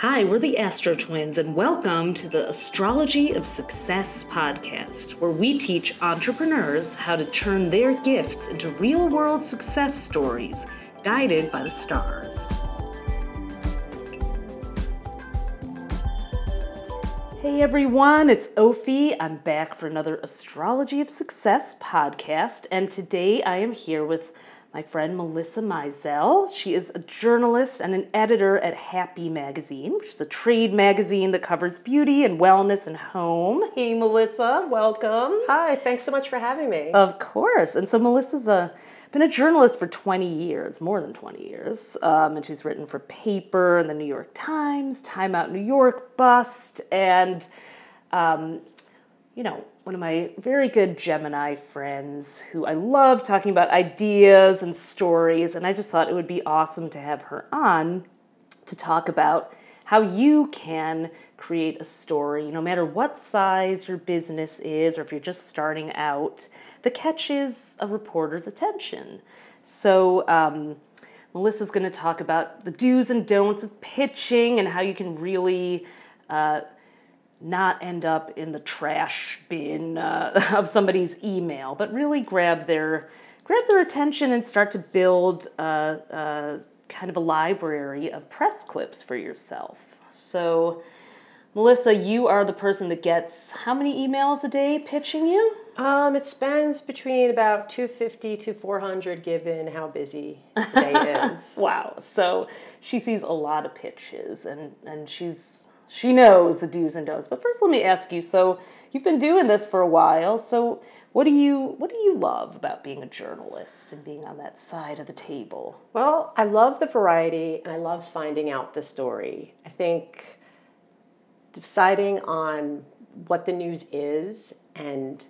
Hi, we're the Astro Twins, and welcome to the Astrology of Success podcast, where we teach entrepreneurs how to turn their gifts into real world success stories guided by the stars. Hey everyone, it's Ophi. I'm back for another Astrology of Success podcast, and today I am here with my friend Melissa Meisel. She is a journalist and an editor at Happi Magazine, which is a trade magazine that covers beauty and wellness and home. Hey, Melissa, welcome. Hi, thanks so much for having me. Of course. And so Melissa's a been a journalist for 20 years, more than 20 years, um, and she's written for Paper and the New York Times, Time Out New York, Bust, and um, you know, one of my very good Gemini friends who I love talking about ideas and stories, and I just thought it would be awesome to have her on to talk about how you can create a story, no matter what size your business is, or if you're just starting out, that catches a reporter's attention. So, um, Melissa's going to talk about the do's and don'ts of pitching and how you can really uh, not end up in the trash bin uh, of somebody's email, but really grab their grab their attention and start to build a, a kind of a library of press clips for yourself. So, Melissa, you are the person that gets how many emails a day pitching you? Um, it spends between about 250 to 400 given how busy the day is. wow. So she sees a lot of pitches and, and she's she knows the do's and don'ts. But first, let me ask you. So you've been doing this for a while. So what do you what do you love about being a journalist and being on that side of the table? Well, I love the variety and I love finding out the story. I think deciding on what the news is and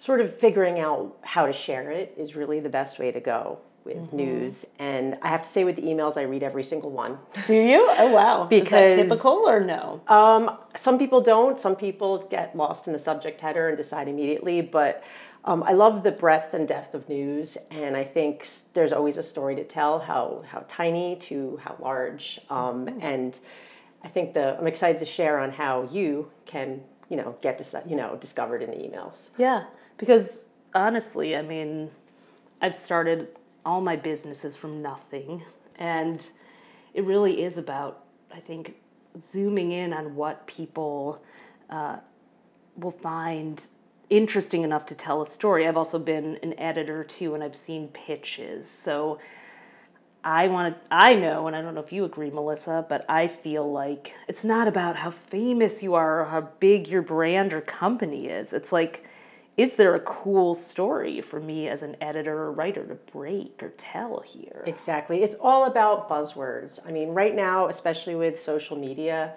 sort of figuring out how to share it is really the best way to go with mm-hmm. news. And I have to say, with the emails, I read every single one. Do you? Oh wow! because typical or no? Um, some people don't. Some people get lost in the subject header and decide immediately. But um, I love the breadth and depth of news, and I think there's always a story to tell. How how tiny to how large, um, mm-hmm. and I think the I'm excited to share on how you can you know get this you know discovered in the emails. Yeah, because honestly, I mean, I've started all my businesses from nothing. And it really is about, I think, zooming in on what people uh, will find interesting enough to tell a story. I've also been an editor too, and I've seen pitches. So I want to, I know, and I don't know if you agree, Melissa, but I feel like it's not about how famous you are or how big your brand or company is. It's like, is there a cool story for me as an editor or writer to break or tell here? Exactly. It's all about buzzwords. I mean, right now, especially with social media,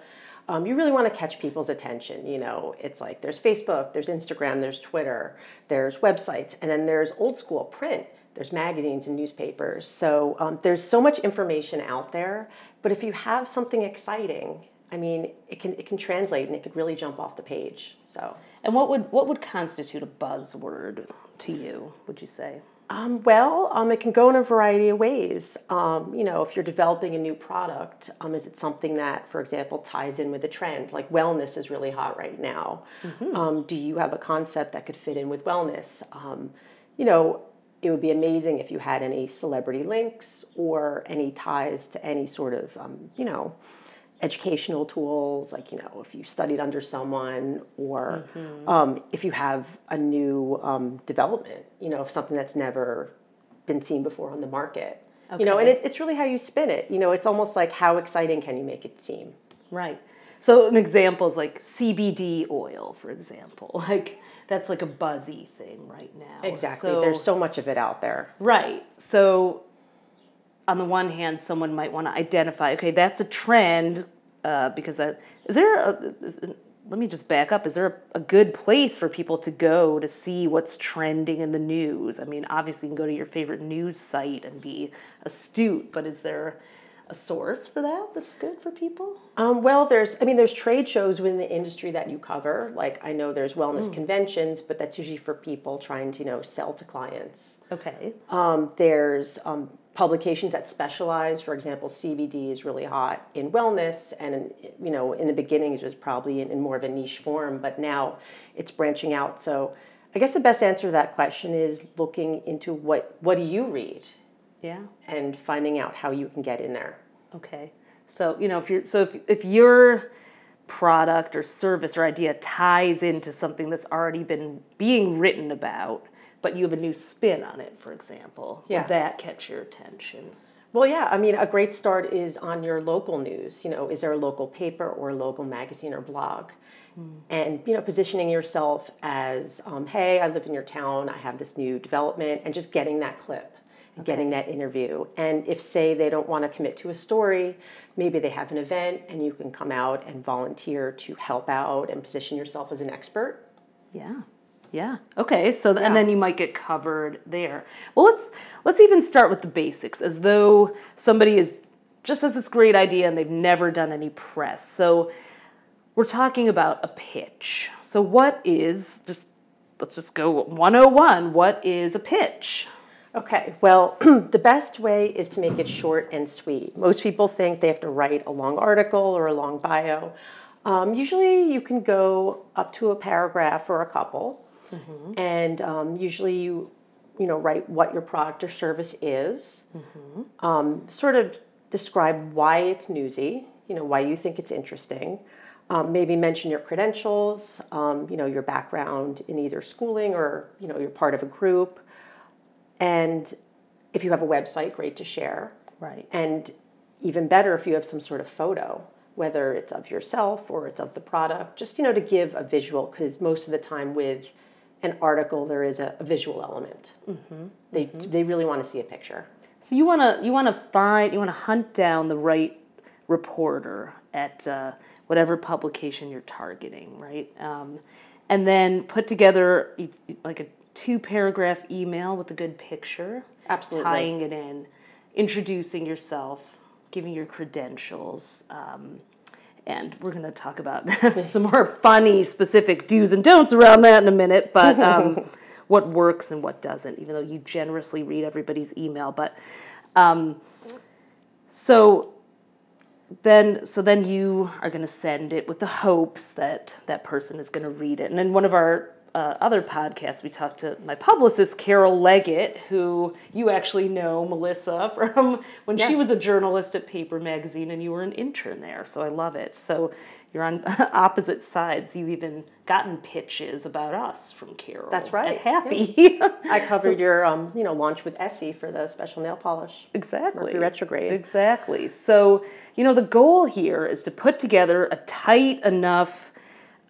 um, you really want to catch people's attention. You know, it's like there's Facebook, there's Instagram, there's Twitter, there's websites, and then there's old school print. There's magazines and newspapers. So um, there's so much information out there. But if you have something exciting, I mean, it can it can translate and it could really jump off the page. So. And what would what would constitute a buzzword to you? Would you say? Um, well, um, it can go in a variety of ways. Um, you know, if you're developing a new product, um, is it something that, for example, ties in with a trend? Like wellness is really hot right now. Mm-hmm. Um, do you have a concept that could fit in with wellness? Um, you know, it would be amazing if you had any celebrity links or any ties to any sort of, you know, educational tools, like, you know, if you studied under someone or mm-hmm. um, if you have a new um, development, you know, something that's never been seen before on the market. Okay. You know, and it, it's really how you spin it. You know, it's almost like how exciting can you make it seem? Right. So an example is like CBD oil, for example. Like that's like a buzzy thing right now. Exactly. So, There's so much of it out there. Right. So on the one hand, someone might want to identify, okay, that's a trend uh, because that, is there a, let me just back up. Is there a, a, good place for people to go to see what's trending in the news? I mean, obviously, you can go to your favorite news site and be astute, but is there a source for that that's good for people? Um, well, there's, I mean, there's trade shows within the industry that you cover. Like, I know there's wellness mm. conventions, but that's usually for people trying to, you know, sell to clients. Okay. Um, there's um, publications that specialize. For example, CBD is really hot in wellness, and in, you know, in the beginnings it was probably in, in more of a niche form, but now it's branching out. So, I guess the best answer to that question is looking into what what do you read, Yeah. and finding out how you can get in there. Okay. So, you know, if you're so if if your product or service or idea ties into something that's already been being written about, but you have a new spin on it, for example, Yeah. would that catch your attention? Well, yeah, I mean, a great start is on your local news. You know, is there a local paper or a local magazine or blog? And, you know, positioning yourself as, um, hey, I live in your town, I have this new development, and just getting that clip and getting that interview. And if, say, they don't want to commit to a story, maybe they have an event and you can come out and volunteer to help out and position yourself as an expert. Yeah. Yeah. Okay. So th- and then you might get covered there. Well, let's let's even start with the basics, as though somebody is just has this great idea and they've never done any press. So we're talking about a pitch. So what is just let's just go 101. What is a pitch? Okay, well, the best way is to make it short and sweet. Most people think they have to write a long article or a long bio. Um, usually, you can go up to a paragraph or a couple, and um, usually you, you know, write what your product or service is. Um, sort of describe why it's newsy. You know, why you think it's interesting. Um, maybe mention your credentials. Um, you know, your background in either schooling or you know you're part of a group. And if you have a website, great to share. Right. And even better if you have some sort of photo, whether it's of yourself or it's of the product, just you know to give a visual because most of the time with an article there is a, a visual element. They they really want to see a picture. So you want to you want to find you want to hunt down the right reporter at uh, whatever publication you're targeting, right? Um, and then put together like a two paragraph email with a good picture, Absolutely. tying it in, introducing yourself, giving your credentials. Um, and we're going to talk about some more funny, specific do's and don'ts around that in a minute. But um, what works and what doesn't, even though you generously read everybody's email. But um, so then, so then you are going to send it with the hopes that that person is going to read it. And in one of our uh, other podcasts, we talked to my publicist Carol Leggett, who you actually know, Melissa, from when she was a journalist at Paper Magazine, and you were an intern there. So I love it. So you're on opposite sides. You've even gotten pitches about us from Carol. That's right, Happi. I covered your um, you know launch with Essie for the special nail polish. Exactly. Mercury retrograde. Exactly. So, you know, the goal here is to put together a tight enough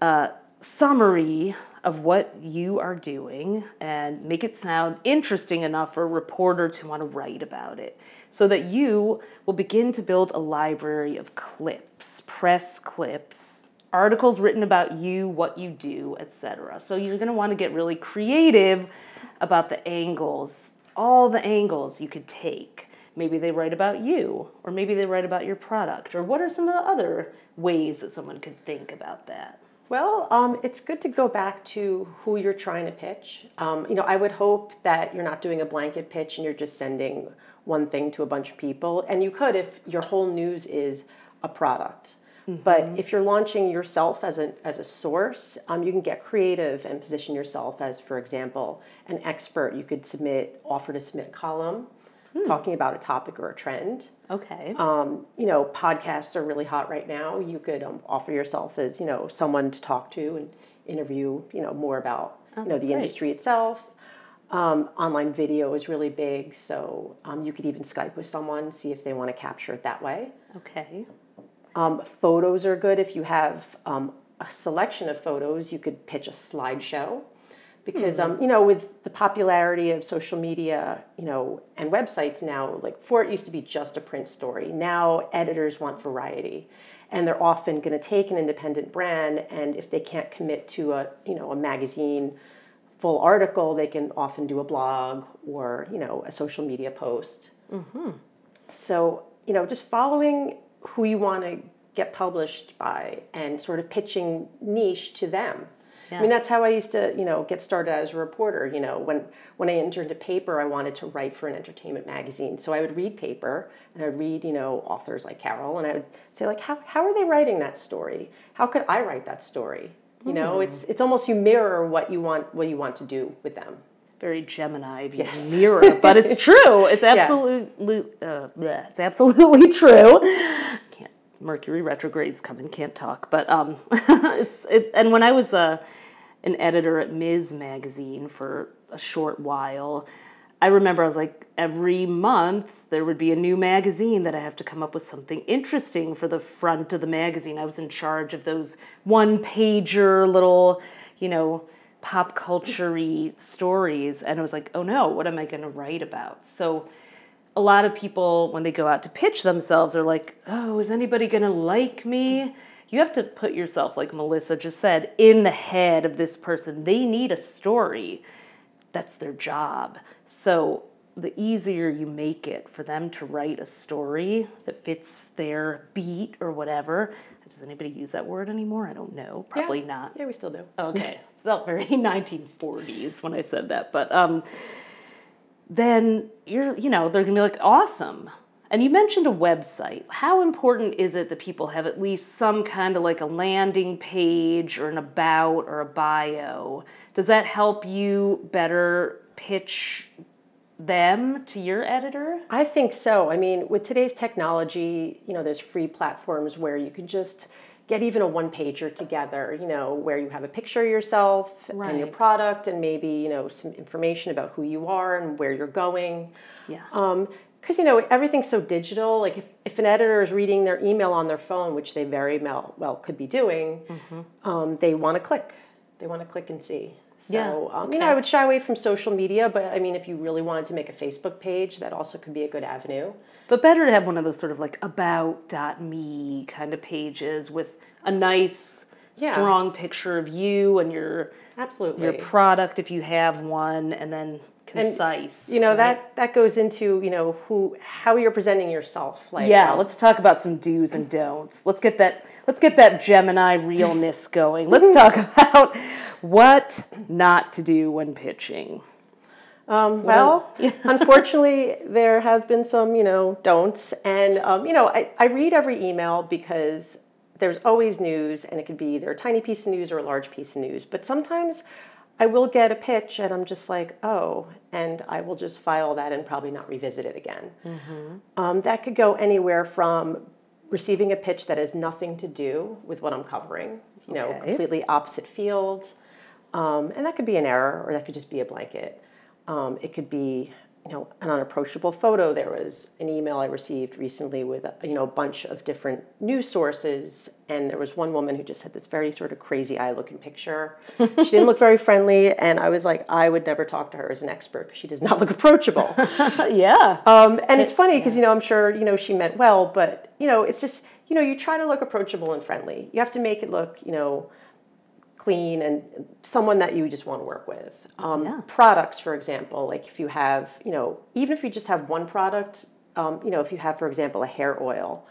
uh, summary of what you are doing and make it sound interesting enough for a reporter to want to write about it so that you will begin to build a library of clips, press clips, articles written about you, what you do, etc. So you're going to want to get really creative about the angles, all the angles you could take. Maybe they write about you, or maybe they write about your product, or what are some of the other ways that someone could think about that? Well, um, it's good to go back to who you're trying to pitch. Um, you know, I would hope that you're not doing a blanket pitch and you're just sending one thing to a bunch of people. And you could if your whole news is a product. But if you're launching yourself as a, as a source, um, you can get creative and position yourself as, for example, an expert. You could submit, offer to submit a column talking about a topic or a trend. Okay. Um, you know, podcasts are really hot right now. You could um, offer yourself as, you know, someone to talk to and interview, you know, more about, you know, the great. industry itself. Um, online video is really big, so um, you could even Skype with someone, see if they want to capture it that way. okay. Um, photos are good. If you have um, a selection of photos, you could pitch a slideshow. Because um, you know, with the popularity of social media, you know, and websites now, like for it used to be just a print story. Now editors want variety, and they're often going to take an independent brand, and if they can't commit to a you know a magazine full article, they can often do a blog or you know a social media post. So, you know, just following who you want to get published by and sort of pitching niche to them. I mean, that's how I used to, you know, get started as a reporter. You know, when when I entered into paper, I wanted to write for an entertainment magazine. So I would read paper and I'd read, you know, authors like Carol, and I would say like, how how are they writing that story? How could I write that story? You know, it's it's almost you mirror what you want what you want to do with them. Very Gemini yes. mirror, but it's true. It's absolutely yeah. uh, bleh, it's absolutely true. Mercury retrogrades coming, can't talk. But um, it's it, and when I was a uh, an editor at Ms. magazine for a short while, I remember I was like every month there would be a new magazine that I have to come up with something interesting for the front of the magazine. I was in charge of those one pager little, you know, pop culture stories and I was like, "Oh no, what am I going to write about?" So a lot of people when they go out to pitch themselves are like, "Oh, is anybody going to like me?" You have to put yourself like Melissa just said in the head of this person. They need a story that's their job. So the easier you make it for them to write a story that fits their beat or whatever. Does anybody use that word anymore? I don't know. Probably yeah. not. Yeah, we still do. Okay. Felt very 1940s when I said that. But um, then you're, you know, they're to be like, awesome. And you mentioned a website. How important is it that people have at least some kind of like a landing page or an about or a bio? Does that help you better pitch them to your editor? I think so. I mean, with today's technology, you know, there's free platforms where you can just get even a one pager together, you know, where you have a picture of yourself right. and your product and maybe, you know, some information about who you are and where you're going. Yeah. Um, because you know everything's so digital like if, if an editor is reading their email on their phone which they very well, well could be doing mm-hmm. um, they want to click they want to click and see so yeah. um, you know i would shy away from social media but i mean if you really wanted to make a facebook page that also could be a good avenue but better to have one of those sort of like about.me kind of pages with a nice yeah. strong picture of you and your absolutely your product if you have one and then concise. And, you know right? that that goes into you know who how you're presenting yourself. Like yeah, um, let's talk about some do's and don'ts. Let's get that let's get that Gemini realness going. Let's talk about what not to do when pitching. Um, well, unfortunately, there has been some, you know, don'ts. And, um, you know, I, I read every email because there's always news, and it could be either a tiny piece of news or a large piece of news. But sometimes I will get a pitch and I'm just like, oh, and I will just file that and probably not revisit it again. Mm-hmm. Um, that could go anywhere from receiving a pitch that has nothing to do with what I'm covering, you okay. know, completely opposite field. Um, and that could be an error or that could just be a blanket. Um, it could be you know, an unapproachable photo. There was an email I received recently with a, you know a bunch of different news sources, and there was one woman who just had this very sort of crazy eye looking picture. she didn't look very friendly, and I was like, I would never talk to her as an expert because she does not look approachable. yeah. Um, and it's funny because you know I'm sure you know she meant well, but you know it's just you know you try to look approachable and friendly. You have to make it look you know clean and someone that you just want to work with. Um, yeah. Products, for example, like if you have, you know, even if you just have one product, um, you know, if you have, for example, a hair oil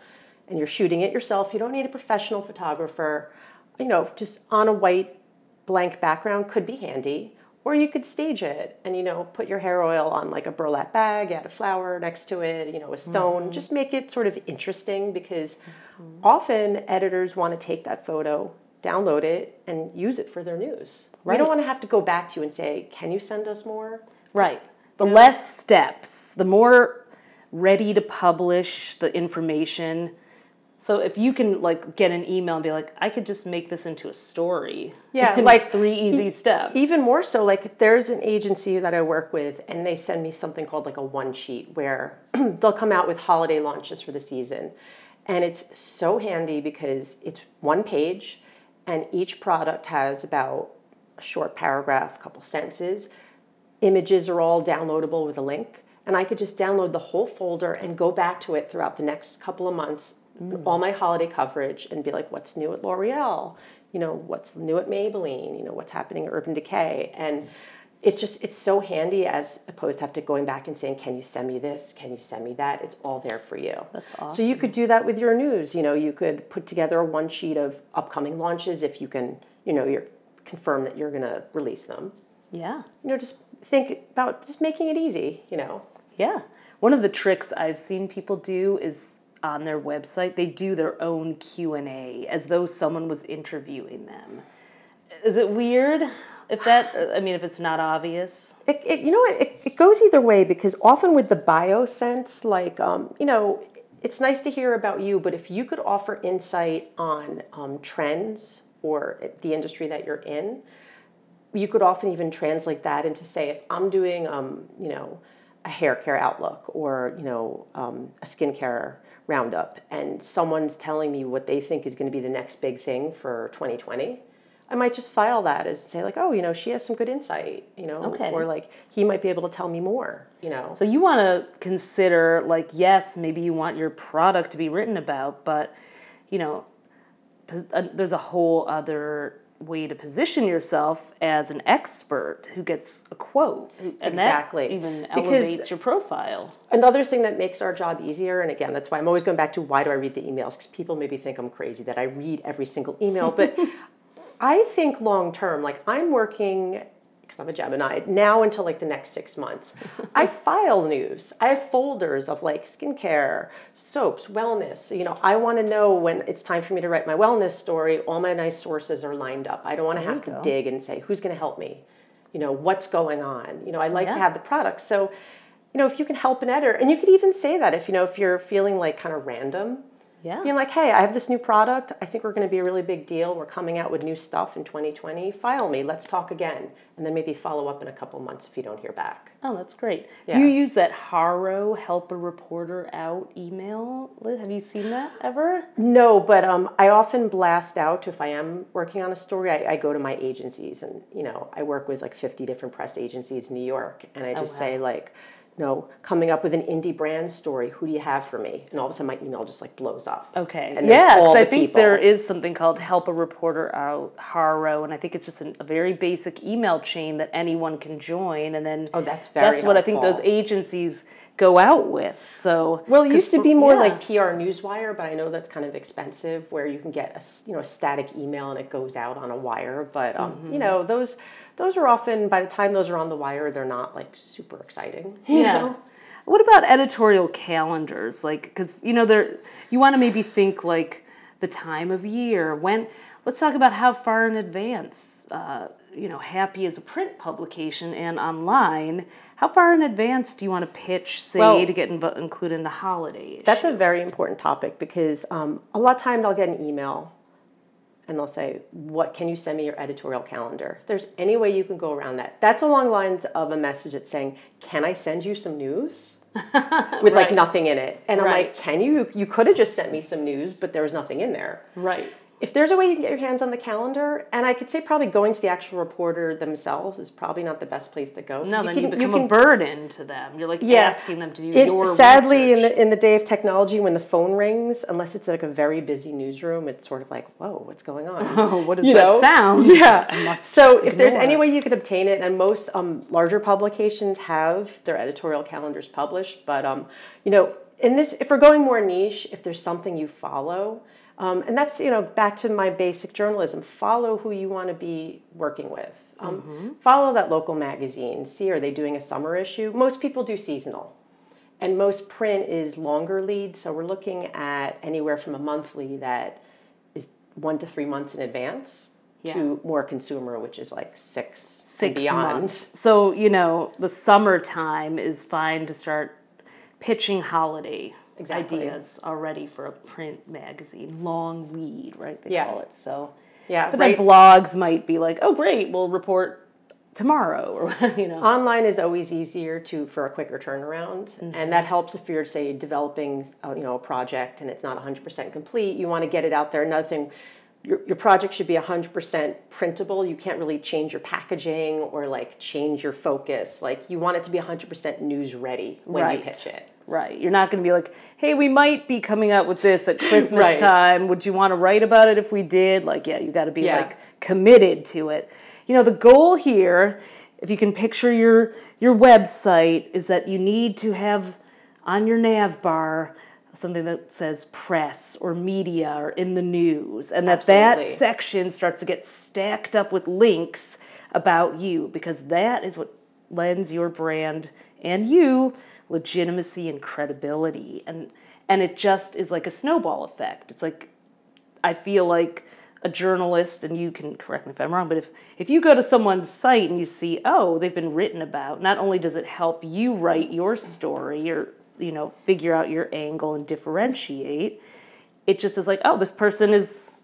and you're shooting it yourself, you don't need a professional photographer, you know, just on a white blank background could be handy. Or you could stage it and, you know, put your hair oil on like a burlap bag, add a flower next to it, you know, a stone. Mm-hmm. Just make it sort of interesting because mm-hmm. often editors want to take that photo download it and use it for their news. Right. We don't want to have to go back to you and say, "Can you send us more?" Right. The less steps, the more ready to publish the information. So if you can like get an email and be like, I could just make this into a story. Yeah, like three easy e- steps. Even more so, like there's an agency that I work with, and they send me something called like a one sheet where they'll come out with holiday launches for the season, and it's so handy because it's one page and each product has about a short paragraph, a couple sentences. Images are all downloadable with a link, and I could just download the whole folder and go back to it throughout the next couple of months, mm. all my holiday coverage, and be like, what's new at L'Oreal? You know, what's new at Maybelline? You know, what's happening at Urban Decay? And it's just it's so handy as opposed to have to going back and saying can you send me this can you send me that it's all there for you that's awesome so you could do that with your news you know you could put together a one sheet of upcoming launches if you can you know you're confirm that you're going to release them. Yeah. You know, just think about just making it easy, you know. Yeah. One of the tricks I've seen people do is on their website they do their own Q&A as though someone was interviewing them. Is it weird if that I mean if it's not obvious? It, it you know what it, it goes either way because often with the bio sense like um, you know it's nice to hear about you but if you could offer insight on um, trends or the industry that you're in you could often even translate that into say if i'm doing um, you know a hair care outlook or you know um, a skincare roundup and someone's telling me what they think is going to be the next big thing for 2020 i might just file that as say like oh you know she has some good insight you know Okay. or like he might be able to tell me more you know So you want to consider like yes, maybe you want your product to be written about, but you know, uh, there's a whole other way to position yourself as an expert who gets a quote, and Exactly. that even Because- elevates your profile. Another thing that makes our job easier, and again, that's why I'm always going back to why do I read the emails? Because people maybe think I'm crazy that I read every single email, but I think long term, like I'm working because I'm a Gemini now until like the next six months. I file news. I have folders of like skincare, soaps, wellness. You know, I want to know when it's time for me to write my wellness story. All my nice sources are lined up. I don't want to have to dig and say who's going to help me. You know, what's going on. You know, I like to have the product. So, you know, if you can help an editor, and you could even say that if you know if you're feeling like kind of random Yeah. being like, hey, I have this new product. I think we're going to be a really big deal. We're coming out with new stuff in 2020. File me. Let's talk again. And then maybe follow up in a couple months if you don't hear back. Oh, that's great. Yeah. Do you use that Haro help a reporter out email? Have you seen that ever? No, but um, I often blast out if I am working on a story. I, I go to my agencies, and you know, I work with like 50 different press agencies in New York, and I just wow. say like, you know, coming up with an indie brand story. Who do you have for me? And all of a sudden, my email just like blows up. Okay. And yeah, I think people. there is something called Help a Reporter Out Haro, and I think it's just an, a very basic email chain that anyone can join, and then Oh, that's very that's what I think those agencies go out with. So Well, it used to be more yeah. like PR Newswire, but I know that's kind of expensive. Where you can get a you know a static email and it goes out on a wire. But um, Mm-hmm. you know those those are often by the time those are on the wire, they're not like super exciting. you Yeah. know? What about editorial calendars? Like, because you know, there you want to maybe think like the time of year. When let's talk about how far in advance. Uh, you know, Happi as a print publication and online. How far in advance do you want to pitch, say, Well- to get inv- included in the holiday? That's a very important topic because um, a lot of times I'll get an email and they'll say, "What can you send me your editorial calendar?" If there's any way you can go around that, that's along lines of a message that's saying, "Can I send you some news?" With like nothing in it, and I'm Right. like, "Can you? You could have just sent me some news, but there was nothing in there." right. If there's a way you can get your hands on the calendar, and I could say probably going to the actual reporter themselves is probably not the best place to go. No, then you can- become a burden to them. You're like Yeah. asking them to do It- your sadly, in the in the day of technology, when the phone rings, unless it's like a very busy newsroom, it's sort of like, whoa, what's going on? Oh, what does You that know? sound? Yeah. So if there's any way you could obtain it, and most um, larger publications have their editorial calendars published, but um, you know, in this, if we're going more niche, if there's something you follow, um, and that's you know back to my basic journalism, follow who you want to be working with. Um, Mm-hmm. Follow that local magazine. See, are they doing a summer issue? Most people do seasonal. And most print is longer lead, so we're looking at anywhere from a monthly that is one to three months in advance to more consumer, which is like six, and six beyond. months. So you know, the summertime is fine to start pitching holiday Exactly. ideas already for a print magazine. Long lead, right? They Yeah. call it. So, Yeah, but right. then blogs might be like, oh, great, we'll report tomorrow, or you know. Online is always easier to for a quicker turnaround, mm-hmm. and that helps if you're say developing a, you know a project and it's not 100% complete. You want to get it out there. Another thing, your your project should be 100% printable. You can't really change your packaging or like change your focus. Like you want it to be 100% news ready when you pitch it. Right. You're not going to be like, hey, we might be coming out with this at Christmas Right. time. Would you want to write about it if we did? Like, yeah, you got to be Yeah. like committed to it. You know, the goal here, if you can picture your your website, is that you need to have on your nav bar something that says press or media or in the news and that that section starts to get stacked up with links about you because that is what lends your brand and you legitimacy and credibility. And and it just is like a snowball effect. It's like i feel like a journalist and you can correct me if i'm wrong but if if you go to someone's site and you see oh they've been written about not only does it help you write your story or you know figure out your angle and differentiate it just is like oh this person is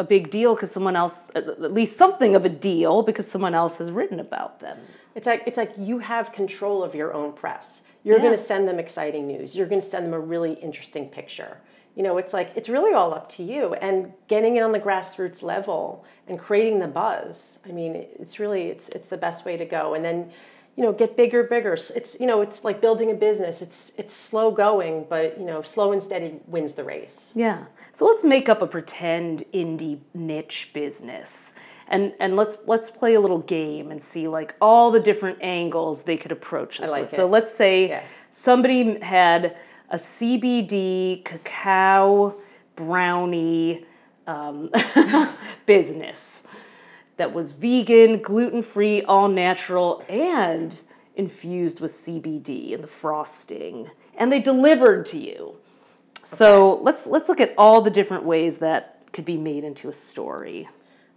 a big deal because someone else at least something of a deal because someone else has written about them. It's like it's like you have control of your own press. You're Yeah. going to send them exciting news. You're going to send them a really interesting picture. You know, it's like it's really all up to you and getting it on the grassroots level and creating the buzz. I mean, it's really it's it's the best way to go. And then, you know, get bigger, bigger. It's you know, it's like building a business. It's it's slow going, but you know, slow and steady wins the race. Yeah. So let's make up a pretend indie niche business. And and let's let's play a little game and see like all the different angles they could approach this like with. it. So let's say Yeah. somebody had a CBD cacao brownie um, business that was vegan, gluten free, all natural, and infused with CBD and the frosting, and they delivered to you. So let's let's look at all the different ways that could be made into a story.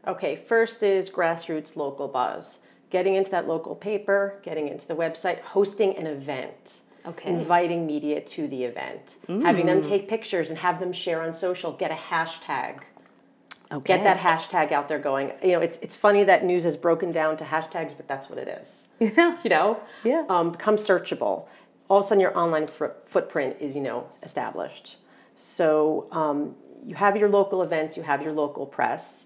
Okay, first is grassroots local buzz. Getting into that local paper, getting into the website, hosting an event. Okay. Inviting media to the event, having them take pictures and have them share on social, get a hashtag. Okay. Get that hashtag out there going. You know, it's it's funny that news has broken down to hashtags, but that's what it is. Yeah. You know? Yeah. Um, become searchable. All of a sudden your online fr- footprint is, you know, established. So um, you have your local events, you have your local press.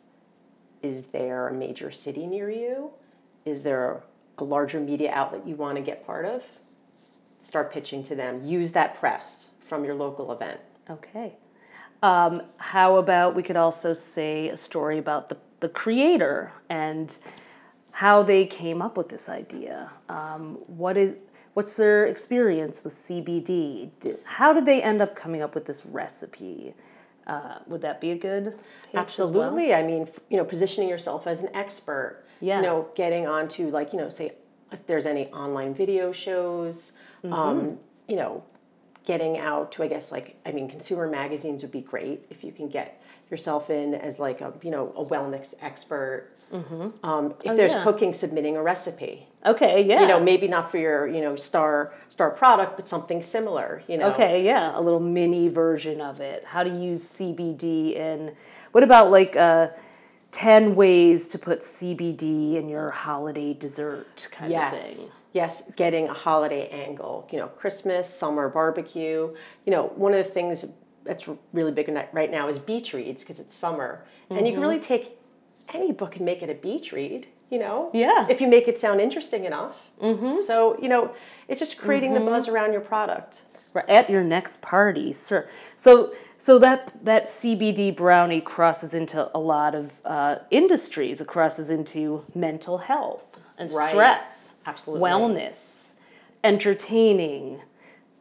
Is there a major city near you? Is there a larger media outlet you want to get part of? Start pitching to them. Use that press from your local event. Okay. Um, how about we could also say a story about the, the creator and how they came up with this idea. Um, what is what's their experience with CBD? How did they end up coming up with this recipe? Uh, would that be a good as well? Absolutely. I mean, you know, positioning yourself as an expert. Yeah. You know, getting onto like, you know, say if there's any online video shows, Mm-hmm. um, you know, getting out to I guess like I mean, consumer magazines would be great if you can get yourself in as like a you know a wellness expert. Um, if Oh, there's yeah. cooking, submitting a recipe. Okay, yeah. You know, maybe not for your you know star star product, but something similar. You know. Okay, yeah, a little mini version of it. How to use CBD in. What about like uh, 10 ways to put CBD in your holiday dessert kind of Yes. thing? Yes, getting a holiday angle. You know, Christmas, summer barbecue. You know, one of the things that's really big right now is beach reads because it's summer, and you can really take any book and make it a beach read. You know, Yeah. if you make it sound interesting enough. Mm-hmm. So you know, it's just creating the buzz around your product. Right, At your next party, sir. So, so that that CBD brownie crosses into a lot of uh, industries. It crosses into mental health and Right. stress, Absolutely. wellness, entertaining,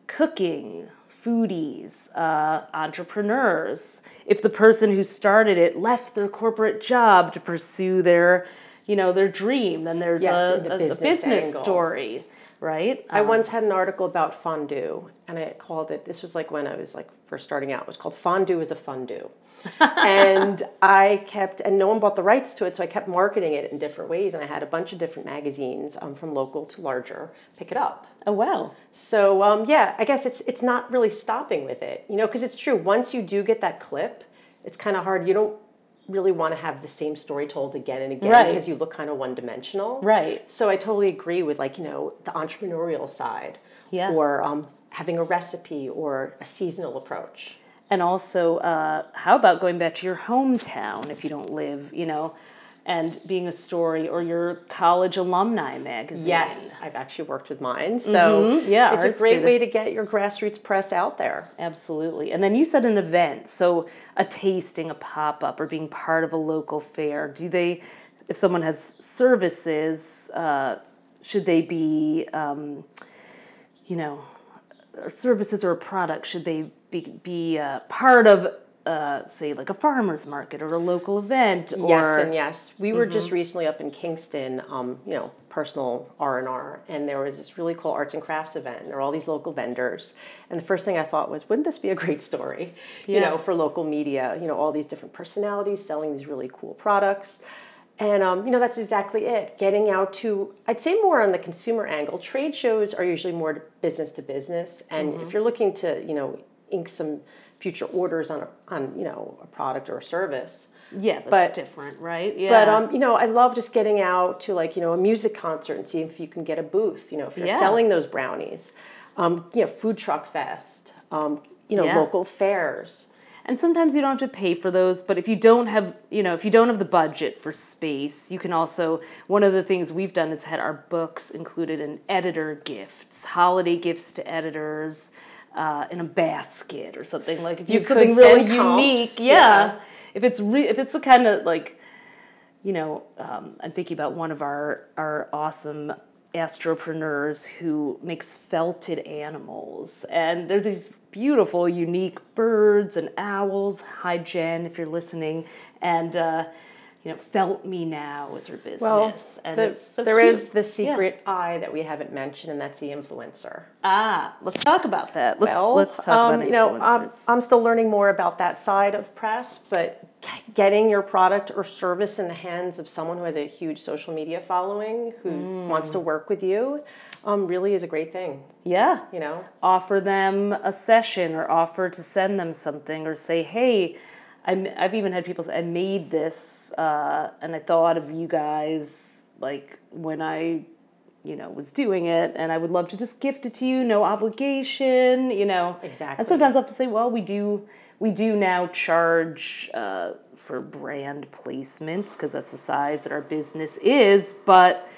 cooking, foodies, uh, entrepreneurs. If the person who started it left their corporate job to pursue their, you know, their dream, then there's Yes, a, a, a business business story, right? I once had an article about fondue, and I called it. This was like when I was like first starting out. It was called "Fondue is a Fondue," and I kept, and no one bought the rights to it, so I kept marketing it in different ways. And I had a bunch of different magazines, um, from local to larger, pick it up. Oh wow. So um, yeah, I guess it's it's not really stopping with it, you know, because it's true. Once you do get that clip, it's kind of hard. You don't really want to have the same story told again and again Right. because you look kind of one dimensional. Right. So I totally agree with like you know the entrepreneurial side, Yeah. or um, having a recipe or a seasonal approach. And also, uh, how about going back to your hometown if you don't live, you know, and being a story or your college alumni magazine? Yes, I've actually worked with mine, so Mhm. Yeah, it's a great way to get your grassroots press out there. Absolutely. And then you said an event, so a tasting, a pop up, or being part of a local fair. Do they, if someone has services, uh, should they be, um, you know, services or a product, should they be be uh, part of uh, say like a farmers market or a local event or yes and yes. We were just recently up in kingston um, you know personal r&r and there was this really cool arts and crafts event and there were all these local vendors and the first thing i thought was wouldn't this be a great story? You know for local media you know all these different personalities selling these really cool products and um, you know that's exactly it getting out to i'd say more on the consumer angle. Trade shows are usually more business to business and if you're looking to you know ink some future orders on a, on you know a product or a service yeah that's But- different right yeah but um, you know, I love just getting out to like you know a music concert and see if you can get a booth. You know, if you're Yeah. selling those brownies, um, you know, food truck fest. Um, you know, Yeah. local fairs. And sometimes you don't have to pay for those, but if you don't have, you know, if you don't have the budget for space, you can also one of the things we've done is had our books included in editor gifts, holiday gifts to editors, uh, in a basket or something like if you, You have something really comps, unique, yeah. yeah. If it's re- if it's the kind of like you know, um, I'm thinking about one of our our awesome astropreneurs who makes felted animals, and they're these beautiful, unique birds and owls. Hi, Jen, if you're listening, and uh, you know, Felt Me Now is her business, Well, and the, it's so there is the secret eye that we haven't mentioned, and that's the influencer. ah. Let's talk about that. Let's Well, let's talk um, about you know, I'm. I'm still learning more about that side of press, but getting your product or service in the hands of someone who has a huge social media following, who wants Mm. to work with you, um, really is a great thing. yeah, You know, offer them a session or offer to send them something or say, hey, I'm, I've even had people say, I made this uh, and I thought of you guys like when I, you know, was doing it and I would love to just gift it to you, no obligation, you know. Exactly. And sometimes I have to say, well, we do, we do now charge uh, for brand placements because that's the size that our business is, but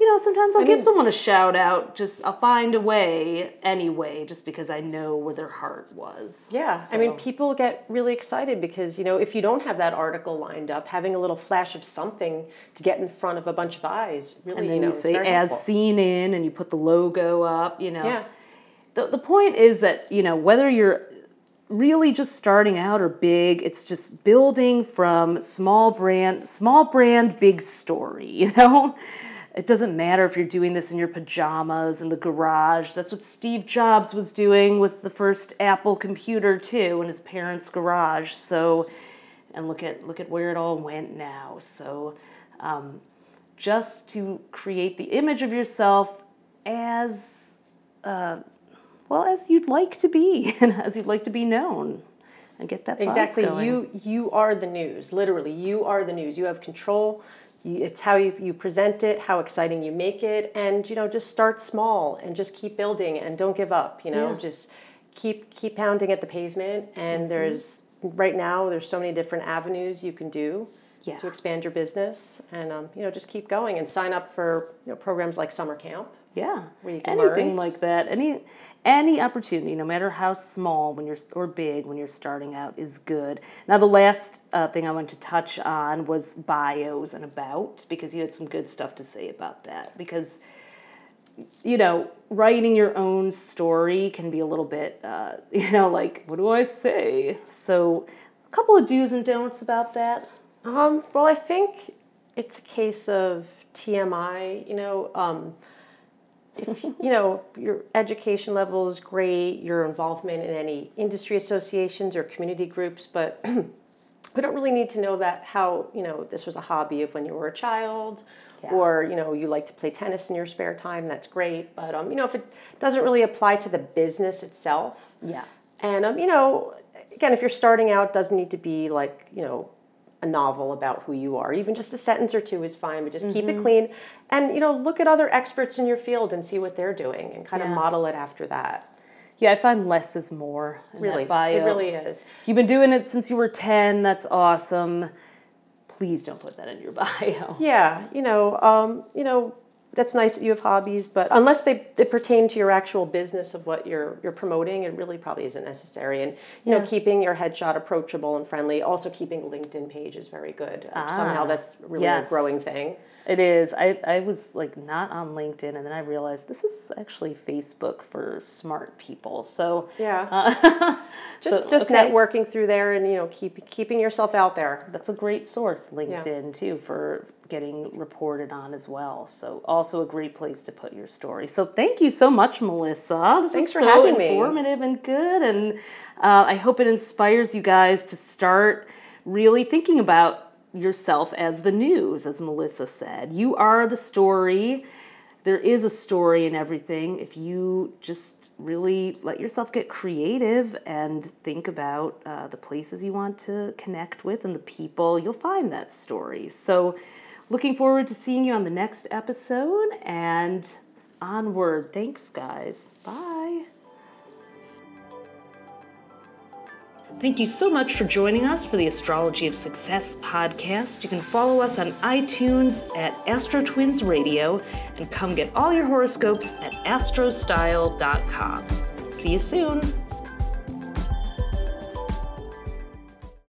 you know, sometimes I'll give mean- someone a shout out. Just I'll find a way anyway, just because I know where their heart was. Yeah, I mean, people get really excited because you know if you don't have that article lined up, having a little flash of something to get in front of a bunch of eyes really, And then you know, you say as helpful. seen in, and you put the logo up. You know, Yeah. the the point is that you know whether you're really just starting out or big, it's just building from small brand, small brand, big story. You know. It doesn't matter if you're doing this in your pajamas in the garage. That's what Steve Jobs was doing with the first Apple computer too in his parents' garage. So, and look at look at where it all went now. So, um, just to create the image of yourself as uh, well as you'd like to be and as you'd like to be known, and get that Exactly. You you are the news. Literally, you are the news. You have control. You, it's how you, you present it, how exciting you make it, and you know just start small and just keep building and don't give up. You know, Yeah. Mm-hmm. just keep keep pounding at the pavement. And there's right now there's so many different avenues you can do Yeah. to expand your business, and um, you know just keep going and sign up for you know, programs like summer camp. Yeah, where you can anything learn. like that, any any opportunity, no matter how small when you're or big when you're starting out, is good. Now, the last uh, thing I wanted to touch on was bios and about because you had some good stuff to say about that. Because you know, writing your own story can be a little bit, uh, you know, like what do I say? So, a couple of do's and don'ts about that. Um, well, I think it's a case of TMI. You know, um, if you know your education level is great, your involvement in any industry associations or community groups, but we don't really need to know that how you know this was a hobby of when you were a child. Yeah. Or you know you like to play tennis in your spare time. That's great, but um, you know if it doesn't really apply to the business itself, Yeah. and um, you know, again, if you're starting out, it doesn't need to be like you know a novel about who you are. Even just a sentence or two is fine, but just keep Mm-hmm. it clean. And you know, look at other experts in your field and see what they're doing, and kind Yeah. of model it after that. Yeah, I find less is more. Really, bio. it really is. You've been doing it since you were 10. That's awesome. Please don't put that in your bio. Yeah, you know, um, you know. That's nice that you have hobbies, but unless they, they pertain to your actual business of what you're you're promoting, it really probably isn't necessary. And you know, keeping your headshot approachable and friendly, also keeping a LinkedIn page is very good. Somehow Ah, that's really yes. a growing thing. It is. I, I was like not on LinkedIn, and then I realized this is actually Facebook for smart people. So Yeah. uh, just so, just okay. networking through there and you know keep keeping yourself out there. That's a great source, LinkedIn too, for getting reported on as well. So also a great place to put your story. So thank you so much, Melissa. This Thanks for so having me. informative and good, and uh, I hope it inspires you guys to start really thinking about yourself as the news, as Melissa said. You are the story. There is a story in everything. If you just really let yourself get creative and think about uh, the places you want to connect with and the people, you'll find that story. So, looking forward to seeing you on the next episode and onward. Thanks, guys. Bye. Thank you so much for joining us for the Astrology of Success podcast. You can follow us on iTunes at Astro Twins Radio and come get all your horoscopes at astrostyle.com. See you soon.